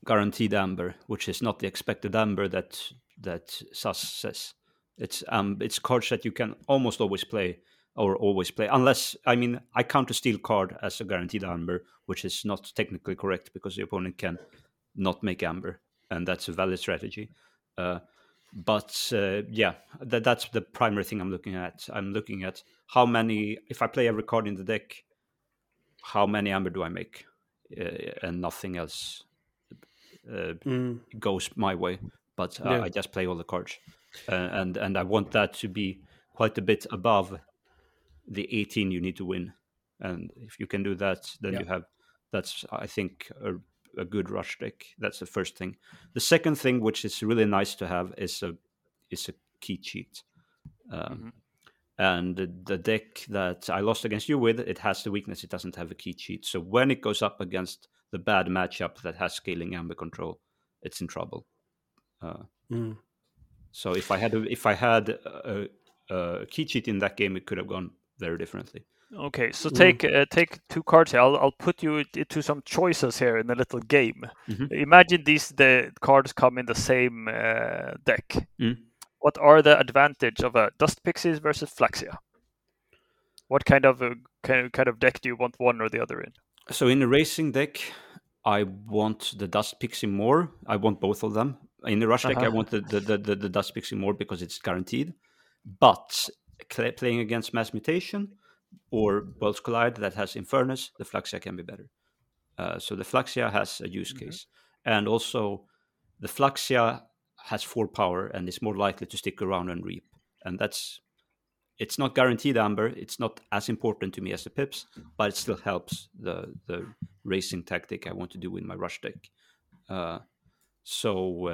guaranteed amber, which is not the expected amber that that SAS says. It's um, it's cards that you can almost always play or always play, unless I mean I count a steel card as a guaranteed amber, which is not technically correct because the opponent can not make amber, and that's a valid strategy. Uh, but uh, yeah, that, that's the primary thing I'm looking at. I'm looking at how many, if I play every card in the deck, how many amber do I make, uh, and nothing else uh, Mm. goes my way. But uh, Yeah. I just play all the cards, uh, and and I want that to be quite a bit above the 18 you need to win. And if you can do that, then Yeah. you have that's I think a, a good rush deck. That's the first thing. The second thing, which is really nice to have, is a is a key cheat. Um, Mhm. And the, the deck that I lost against you with, it has the weakness; it doesn't have a key cheat. So when it goes up against the bad matchup that has scaling amber control, it's in trouble. Uh, Mm. so if I had a, if I had a, a key cheat in that game, it could have gone very differently. Okay, so Mm. take uh, take two cards here. I'll I'll put you t- to some choices here in a little game. Mhm. Imagine these the cards come in the same uh, deck. Mm. What are the advantage of a Dust Pixies versus Flaxia? What kind of uh, kind kind of deck do you want one or the other in? So in a racing deck, I want the Dust Pixie more. I want both of them. In the rush deck, I Uh-huh. want the, the, the, the, the Dust Pixie more because it's guaranteed. But playing against Mass Mutation or Worlds Collide that has Infernus, the Flaxia can be better. Uh, so the Flaxia has a use case. And also, the Flaxia has four power and is more likely to stick around and reap. And that's it's not guaranteed amber. It's not as important to me as the pips, but it still helps the the racing tactic I want to do with my rush deck. Uh, so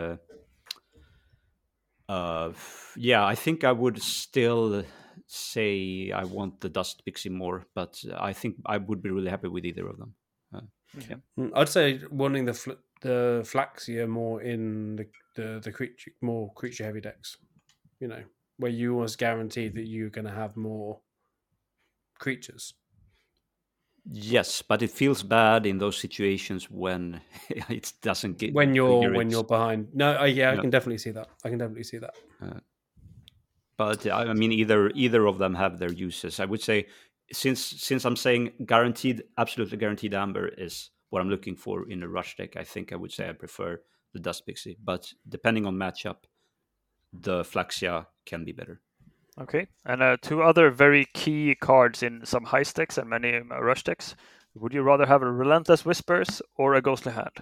uh, uh, yeah, I think I would still say I want the dust pixie more, but I think I would be really happy with either of them. Uh, yeah. Mm, I'd say wanting the fl- the Flaxia more in the, the the creature more creature heavy decks. You know, where you was guaranteed that you're going to have more creatures. Yes, but it feels bad in those situations when it doesn't get when you're when you're behind. No, uh, yeah, I Yeah. can definitely see that. I can definitely see that. But I I mean either either of them have their uses. I would say since since I'm saying guaranteed, absolutely guaranteed amber is what I'm looking for in a rush deck. I think I would say I prefer the dust pixie, but depending on matchup, the flaxia can be better. Okay, and uh, two other very key cards in some high stakes and many um, rush decks. Would you rather have a Relentless Whispers or a Ghostly Hand?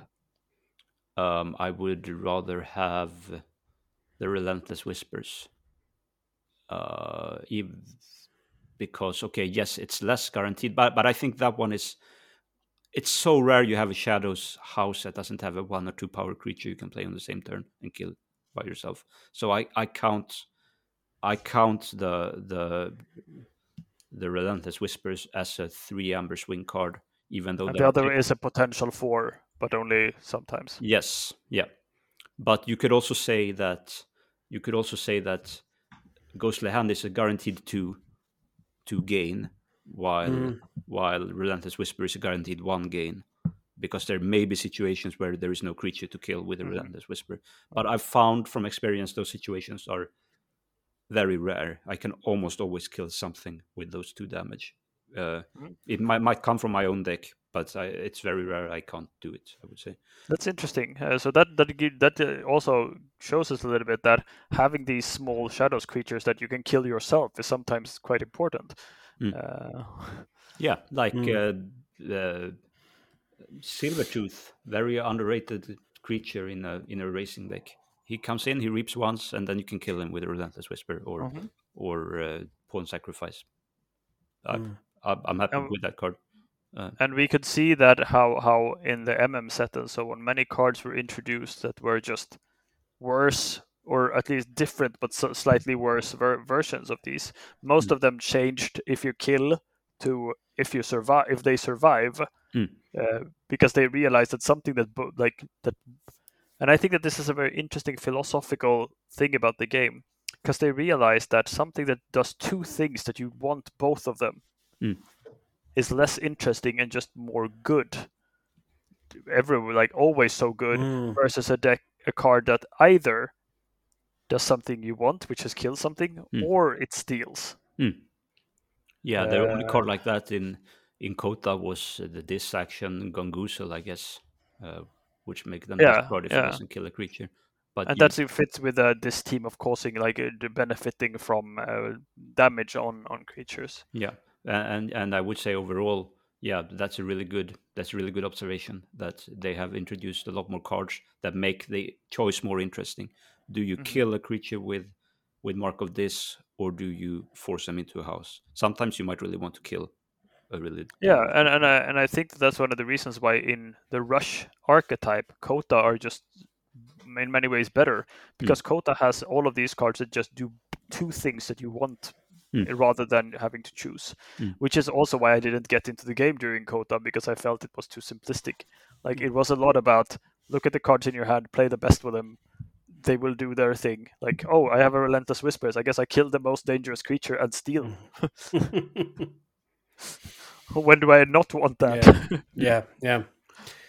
Um, I would rather have the relentless whispers. Uh, because okay, yes, it's less guaranteed, but but I think that one is. It's so rare you have a shadows house that doesn't have a one or two power creature you can play on the same turn and kill by yourself. So I I count, I count the the the relentless whispers as a three amber swing card, even though the other is a potential four, but only sometimes. Yes, yeah. But you could also say that you could also say that Ghostly Hand is a guaranteed two two gain, while Mm. while Relentless Whisper is a guaranteed one gain. Because there may be situations where there is no creature to kill with a Mhm. Relentless Whisper. But I've found from experience those situations are very rare. I can almost always kill something with those two damage. Uh, Mhm. It might might come from my own deck, but I, it's very rare I can't do it. I would say. That's interesting. Uh, so that that that uh, also shows us a little bit that having these small shadows creatures that you can kill yourself is sometimes quite important. Mm. Uh, Yeah, like Mm. uh, Silvertooth, very underrated creature in a in a racing deck. He comes in, he reaps once, and then you can kill him with a relentless whisper or Mhm. or uh, pawn sacrifice. I, Mm. I, I'm happy Um, with that card. And we could see that how how in the MM set and so on, many cards were introduced that were just worse or at least different but so slightly worse ver- versions of these. Most Mm. of them changed if you kill to if you survive if they survive Mm. uh, because they realized that something that bo- like that and I think that this is a very interesting philosophical thing about the game because they realized that something that does two things that you want both of them Mm. Is less interesting and just more good. Every like always so good Mm. versus a deck a card that either does something you want, which is kill something, Mm. or it steals. Yeah, the only Uh, card like that in in CotA was uh, the dis action Gongoozle, I guess, uh, which make them Yeah, card if yeah. it doesn't kill a creature. But and you- that's it fits with uh, this team of causing like uh, benefiting from uh, damage on on creatures. Yeah, and and I would say overall, yeah, that's a really good that's a really good observation that they have introduced a lot more cards that make the choice more interesting. Do you Mhm. kill a creature with with Mark of Dis, or do you force them into a house? Sometimes you might really want to kill a really Yeah, and and I, and I think that's one of the reasons why in the rush archetype, CotA are just in many ways better because CotA has all of these cards that just do two things that you want Mm. rather than having to choose. Mm. Which is also why I didn't get into the game during CotA because I felt it was too simplistic. Like Mm. it was a lot about look at the cards in your hand, play the best with them. They will do their thing. Like, oh, I have a relentless whispers. I guess I kill the most dangerous creature and steal. when do I not want that? yeah, yeah.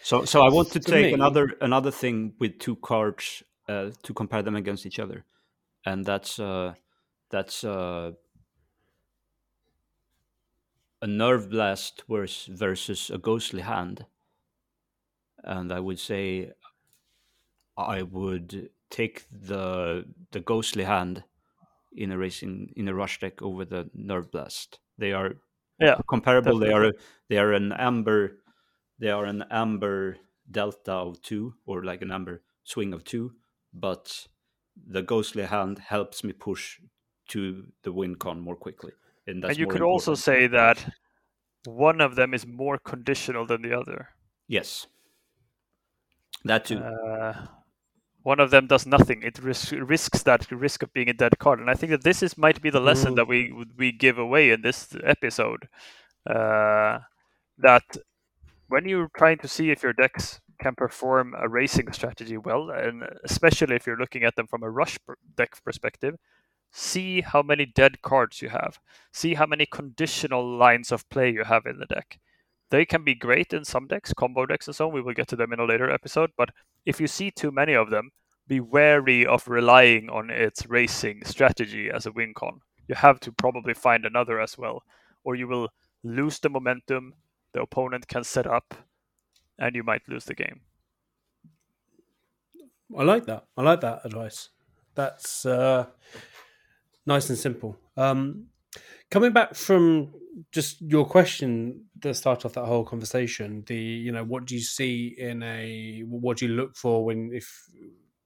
So, so I want to For take me- another another thing with two cards uh, to compare them against each other, and that's uh, that's uh, a nerve blast versus a ghostly hand, and I would say I would take the the ghostly hand in a racing in a rush deck over the nerve blast. They are Yeah, comparable. They are they are an amber they are an amber delta of two or like an amber swing of two, but the ghostly hand helps me push to the win con more quickly. And, that's and you more could also say that one of them is more conditional than the other. yes, that too. Uh, one of them does nothing. It ris- risks that risk of being a dead card, and I think that this is might be the lesson Mm. that we we give away in this episode. Uh, that when you're trying to see if your decks can perform a racing strategy well, and especially if you're looking at them from a rush per- deck perspective, see how many dead cards you have. See how many conditional lines of play you have in the deck. They can be great in some decks, combo decks and so on. We will get to them in a later episode. But if you see too many of them, be wary of relying on its racing strategy as a win con. You have to probably find another as well, or you will lose the momentum. The opponent can set up, and you might lose the game. I like that. I like that advice. That's uh, nice and simple. Um, coming back from just your question that started off that whole conversation, the you know what do you see in a what do you look for when if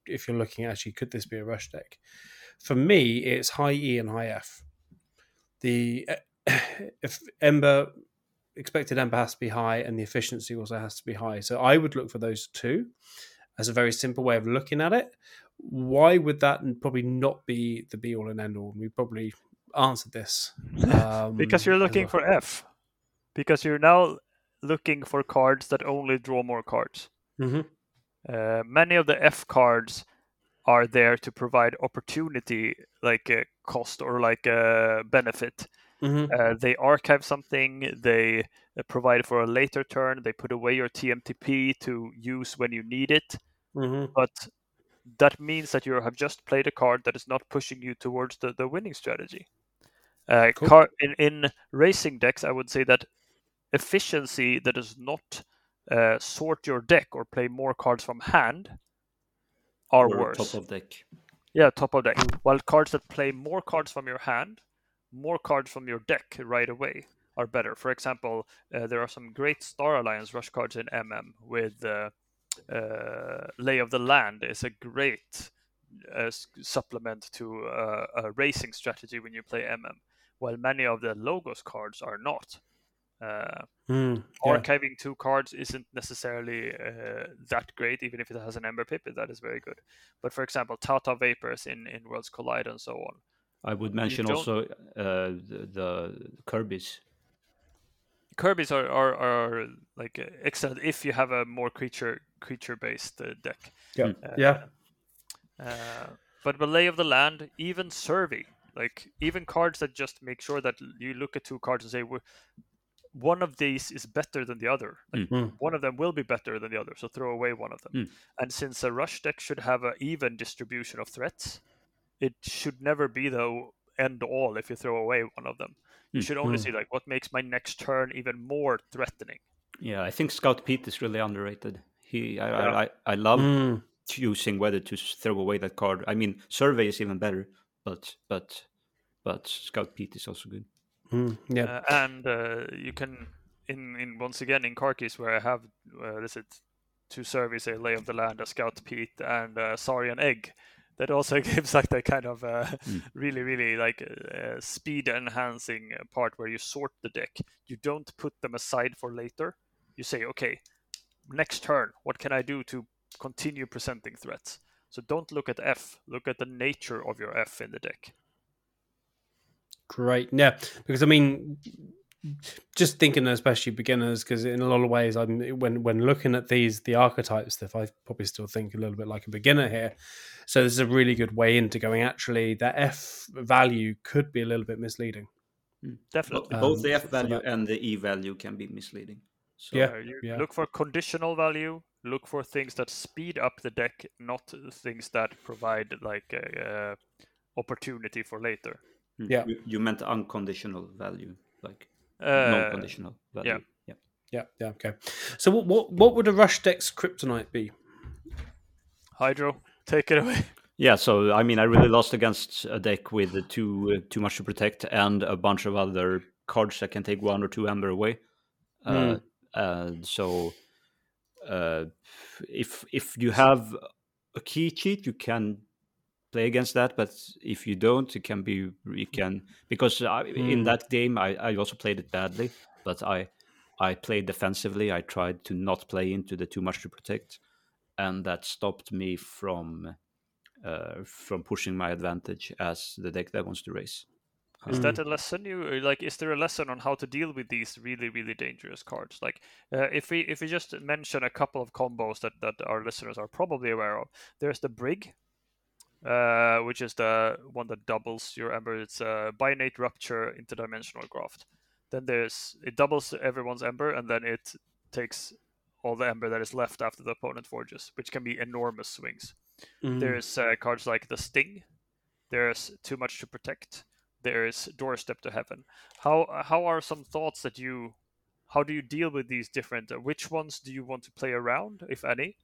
if you're looking actually could this be a rush deck? For me, it's high E and high F. The if Ember expected Ember has to be high and the efficiency also has to be high. So I would look for those two as a very simple way of looking at it. Why would that probably not be the be all and end all? We probably answered this um, because you're looking for F. Because you're now looking for cards that only draw more cards. Mhm. Uh, many of the F cards are there to provide opportunity, like a cost or like a benefit. Mhm. Uh, they archive something, they uh, provide for a later turn, they put away your TMTP to use when you need it. Mhm. But that means that you have just played a card that is not pushing you towards the, the winning strategy. Uh, Cool. car, in, in racing decks, I would say that efficiency that does not uh, sort your deck or play more cards from hand are or worse. top of deck. Yeah, top of deck. While cards that play more cards from your hand, more cards from your deck right away are better. For example, uh, there are some great Star Alliance rush cards in MM with uh, Lay of the Land is a great uh, supplement to uh, a racing strategy when you play MM, while many of the Logos cards are not. Uh, Mm, yeah. archiving two cards isn't necessarily uh, that great, even if it has an Ember Pip, that is very good. But for example, Tata Vapors in, in Worlds Collide and so on. I would mention also uh, the, the Kirby's. Kirby's are, are, are like uh, excellent if you have a more creature creature based uh, deck. Yeah. Uh, yeah. Uh, but Malay of the Land, even Survey, like even cards that just make sure that you look at two cards and say "Wh- one of these is better than the other. Like, Mm. One of them will be better than the other, so throw away one of them. Mm. And since a rush deck should have an even distribution of threats, it should never be the end all if you throw away one of them. You Mm. should only Mm. see like what makes my next turn even more threatening. Yeah, I think Scout Pete is really underrated. He, I, Yeah. I, I, I love Mm. choosing whether to throw away that card. I mean, Survey is even better, but but but Scout Pete is also good. Mm. Yeah. Uh, and uh, you can in in once again in Karkis where I have uh, this it two surveys a lay of the land, a scout Pete, and a Saurian egg. That also gives like that kind of uh, Mm. really really like uh, speed enhancing uh, part where you sort the deck. You don't put them aside for later. You say, okay, next turn, what can I do to continue presenting threats? So don't look at F. Look at the nature of your F in the deck. Great. Yeah, because I mean, just thinking, especially beginners, because in a lot of ways, I'm when when looking at these the archetype stuff, I probably still think a little bit like a beginner here. So this is a really good way into going. Actually, that F value could be a little bit misleading. Definitely. Bo- Both Um, the F for value that. and the E value can be misleading. So Yeah. You yeah. Look for conditional value. Look for things that speed up the deck, not things that provide like a, uh, opportunity for later. mm, Yeah. you, you meant unconditional value, like Uh, non-conditional value. Yeah. Yeah. Yeah. Okay. So what what what would a rush deck's kryptonite be? Hydro, take it away. Yeah, so I mean, I really lost against a deck with too uh, too much to protect and a bunch of other cards that can take one or two amber away. Uh, uh, so uh, if if you have a key cheat, you can play against that. But if you don't, it can be you can because I, in Mm. that game I, I also played it badly, but I I played defensively. I tried to not play into the too much to protect, and that stopped me from uh, from pushing my advantage as the deck that wants to race. Is that a lesson you uh, like? Is there a lesson on how to deal with these really, really dangerous cards? Like, uh, if we if we just mention a couple of combos that that our listeners are probably aware of, there's the Brig, uh, which is the one that doubles your Ember. It's a Binate Rupture interdimensional graft. Then there's it doubles everyone's Ember, and then it takes all the Ember that is left after the opponent forges, which can be enormous swings. Mm. There's uh, cards like the Sting. There's Too Much to Protect. There's Doorstep to Heaven. How how are some thoughts that you? How do you deal with these different? Uh, which ones do you want to play around, if any?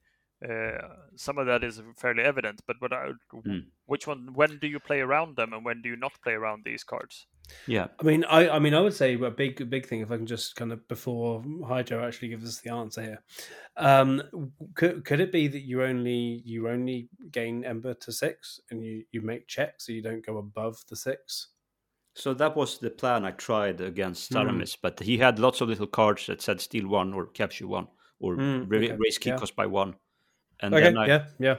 Uh, some of that is fairly evident, but what are, Mm. which one? When do you play around them, and when do you not play around these cards? Yeah, I mean, I, I mean, I would say a big, big thing. If I can just kind of before Hydro actually gives us the answer here, um, could could it be that you only you only gain Ember to six and you you make checks so you don't go above the six? So that was the plan I tried against Mm. Zaramis, but he had lots of little cards that said steal one or capture one or Mm, okay, raise key yeah. cost by one, and Okay, then I yeah, yeah.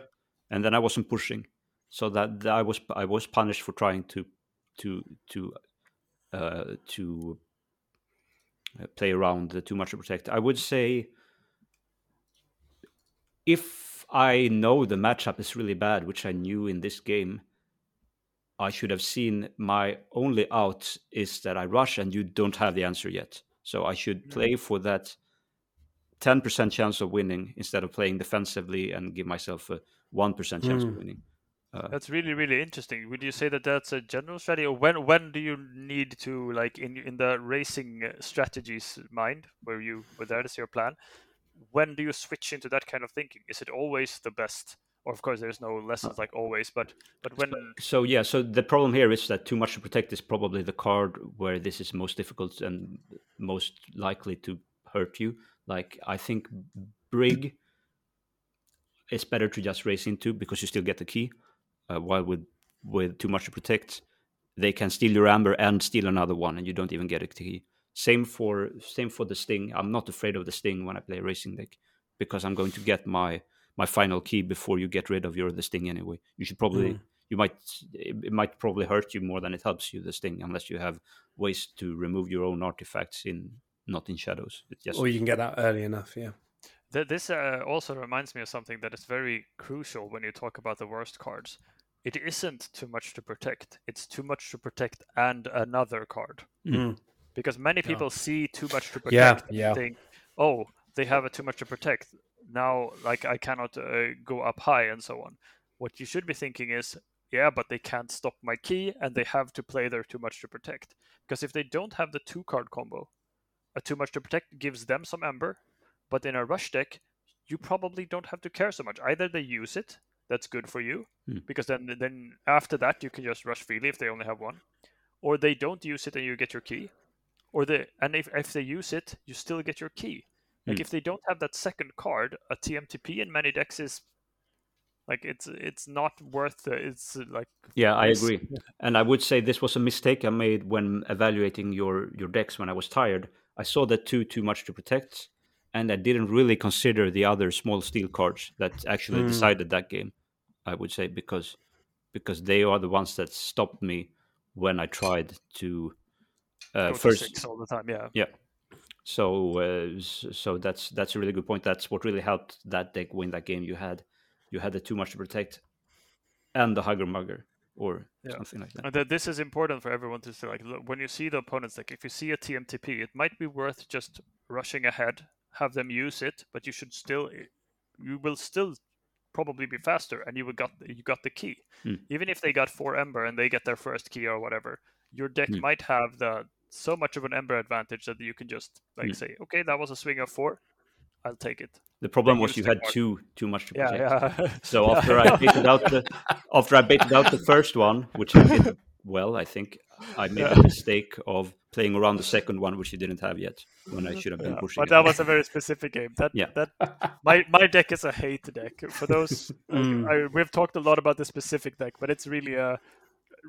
and then I wasn't pushing, so that, that I was I was punished for trying to to to uh, to uh, play around too much to protect. I would say if I know the matchup is really bad, which I knew in this game, I should have seen my only out is that I rush and you don't have the answer yet. So I should play for that 10% chance of winning instead of playing defensively and give myself a 1% chance of Mm. winning. That's really really interesting. Would you say that that's a general strategy, or when when do you need to like in in the racing uh, strategies mind where you where that is your plan? When do you switch into that kind of thinking? Is it always the best? Or of course, there's no lessons like always, but but when So yeah, so the problem here is that too much to protect is probably the card where this is most difficult and most likely to hurt you. Like I think Brig is better to just race into because you still get the key. Uh, while with with too much to protect, they can steal your amber and steal another one, and you don't even get a key. Same for same for the sting. I'm not afraid of the sting when I play racing deck because I'm going to get my my final key before you get rid of your this thing anyway. You should probably Mm. you might it, it might probably hurt you more than it helps you this thing unless you have ways to remove your own artifacts in not in shadows. It just Or you can get that early enough. Yeah. Th- this uh, also reminds me of something that is very crucial when you talk about the worst cards. It isn't too much to protect. It's too much to protect and another card. Mm. Because many Yeah. people see too much to protect Yeah, and yeah. think, oh, they have a too much to protect. Now, like, I cannot uh, go up high and so on. What you should be thinking is, yeah, but they can't stop my key and they have to play their too much to protect. Because if they don't have the two card combo, a too much to protect gives them some ember, but in a rush deck, you probably don't have to care so much. Either they use it, that's good for you, Hmm. because then then after that you can just rush freely if they only have one, or they don't use it and you get your key, or they and if if they use it, you still get your key. Like Hmm. if they don't have that second card, a TMTP in many decks is like it's it's not worth it. It's uh, like Yeah, I agree. And I would say this was a mistake I made when evaluating your your decks when I was tired. I saw that two too much to protect, and I didn't really consider the other small steel cards that actually Mm. decided that game. I would say because because they are the ones that stopped me when I tried to uh, to first six all the time. Yeah. yeah. So uh, so that's that's a really good point. That's what really helped that deck win that game. You had you had the too much to protect, and the hugger mugger or Yeah. something like that. And that this is important for everyone to see. Like, when you see the opponent's deck, if you see a TMTP, it might be worth just rushing ahead, have them use it, but you should still, you will still probably be faster, and you got you got the key. Hmm. Even if they got four ember and they get their first key or whatever, your deck Hmm. might have the so much of an ember advantage that you can just like Hmm. say, okay, that was a swing of four, I'll take it. The problem was you had card. too too much to Yeah, protect. yeah. So after I baited out the after I baited out the first one, which I did well, I think I made a mistake of playing around the second one, which he didn't have yet, when I should have been Yeah, pushing. but it. that was a very specific game. That Yeah. that my my deck is a hate deck. For those, Mm. I, we've talked a lot about the specific deck, but it's really a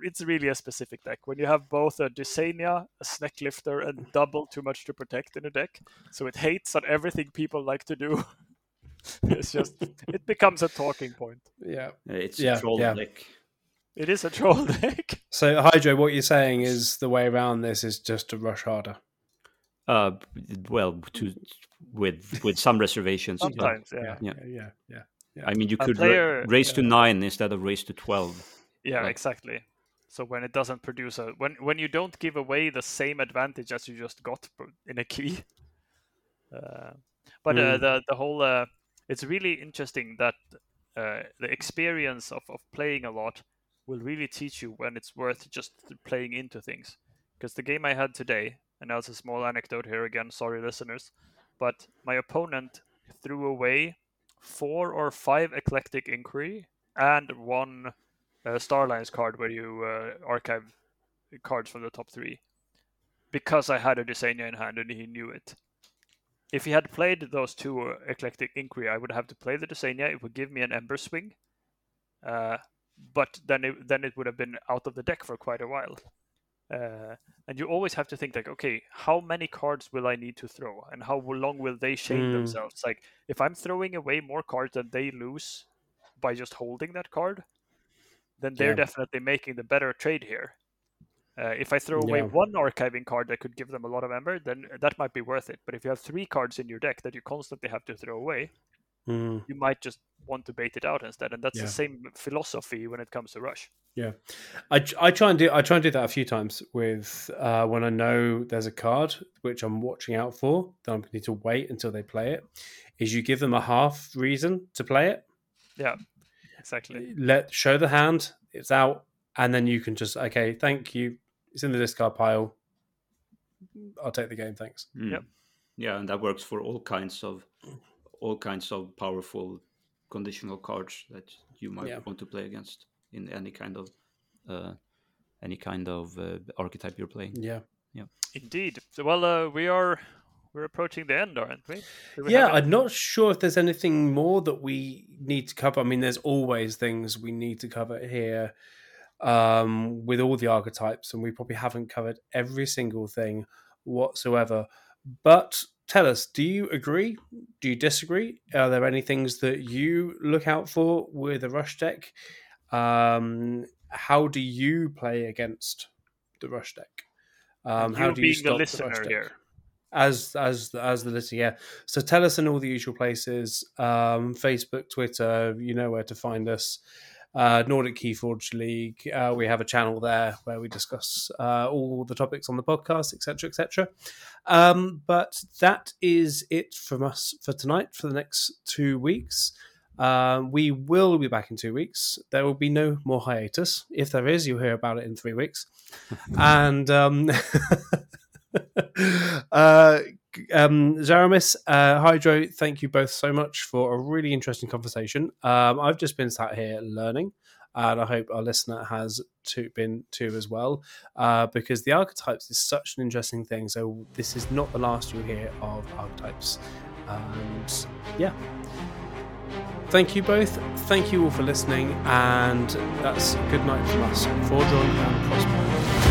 it's really a specific deck. When you have both a Dysania, a Sneklifter, and double too much to protect in a deck, so it hates on everything people like to do. it's just it becomes a talking point. Yeah. it's Yeah, a troll yeah. deck. It is a troll deck. So Hydro, what you're saying is the way around this is just to rush harder. Uh, well, to with with some reservations. but, Sometimes, yeah. Yeah. Yeah. Yeah. Yeah. I mean, you A could ra- player- raise to nine instead of raise to twelve. Yeah, Like- exactly. So when it doesn't produce a when when you don't give away the same advantage as you just got in a key. Uh, but uh, Mm. the the whole uh, it's really interesting that uh, the experience of, of playing a lot will really teach you when it's worth just playing into things. Because the game I had today, and now it's a small anecdote here again, sorry listeners, but my opponent threw away four or five eclectic inquiry and one uh, Starlines card where you uh, archive cards from the top three because I had a Dysania in hand and he knew it. If he had played those two uh, Eclectic Inquiry, I would have to play the Dysania. It would give me an Ember Swing, uh, but then it, then it would have been out of the deck for quite a while. Uh, and you always have to think like, okay, how many cards will I need to throw, and how long will they shade Mm. themselves? Like, if I'm throwing away more cards than they lose by just holding that card, then they're Yeah. definitely making the better trade here. Uh, if I throw away Yeah. one archiving card that could give them a lot of ember, then that might be worth it. But if you have three cards in your deck that you constantly have to throw away, Mm. you might just want to bait it out instead. And that's Yeah. the same philosophy when it comes to rush. Yeah, I, I try and do I try and do that a few times with uh, when I know there's a card which I'm watching out for that to need to wait until they play it. Is you give them a half reason to play it, Exactly. let show the hand, it's out, and then you can just okay, thank you, it's in the discard pile. I'll take the game, thanks. Mm. Yep. Yeah, and that works for all kinds of all kinds of powerful conditional cards that you might Yeah. want to play against in any kind of uh, any kind of uh, archetype you're playing. Yeah, Yeah. Indeed. So, well, uh, we are we're approaching the end, aren't we? We yeah. I'm not sure if there's anything more that we need to cover. I mean, there's always things we need to cover here um, with all the archetypes, and we probably haven't covered every single thing whatsoever. But tell us, do you agree? Do you disagree? Are there any things that you look out for with a rush deck? Um, how do you play against the rush deck? Um, how do you being stop the the rush listener deck? here. As as as the listener yeah so tell us in all the usual places um facebook twitter you know where to find us uh nordic keyforge league uh, we have a channel there where we discuss uh, all the topics on the podcast etc etc um but that is it from us for tonight for the next two weeks um, we will be back in two weeks. There will be no more hiatus. If there is, you'll hear about it in three weeks. and um, uh, um, Zaramis, uh, Hydro, thank you both so much for a really interesting conversation. Um, I've just been sat here learning, and I hope our listener has been too as well, uh, because the archetypes is such an interesting thing. So this is not the last you hear of archetypes, and yeah. Thank you both. Thank you all for listening, and that's good night from us. Fordron and Prosper.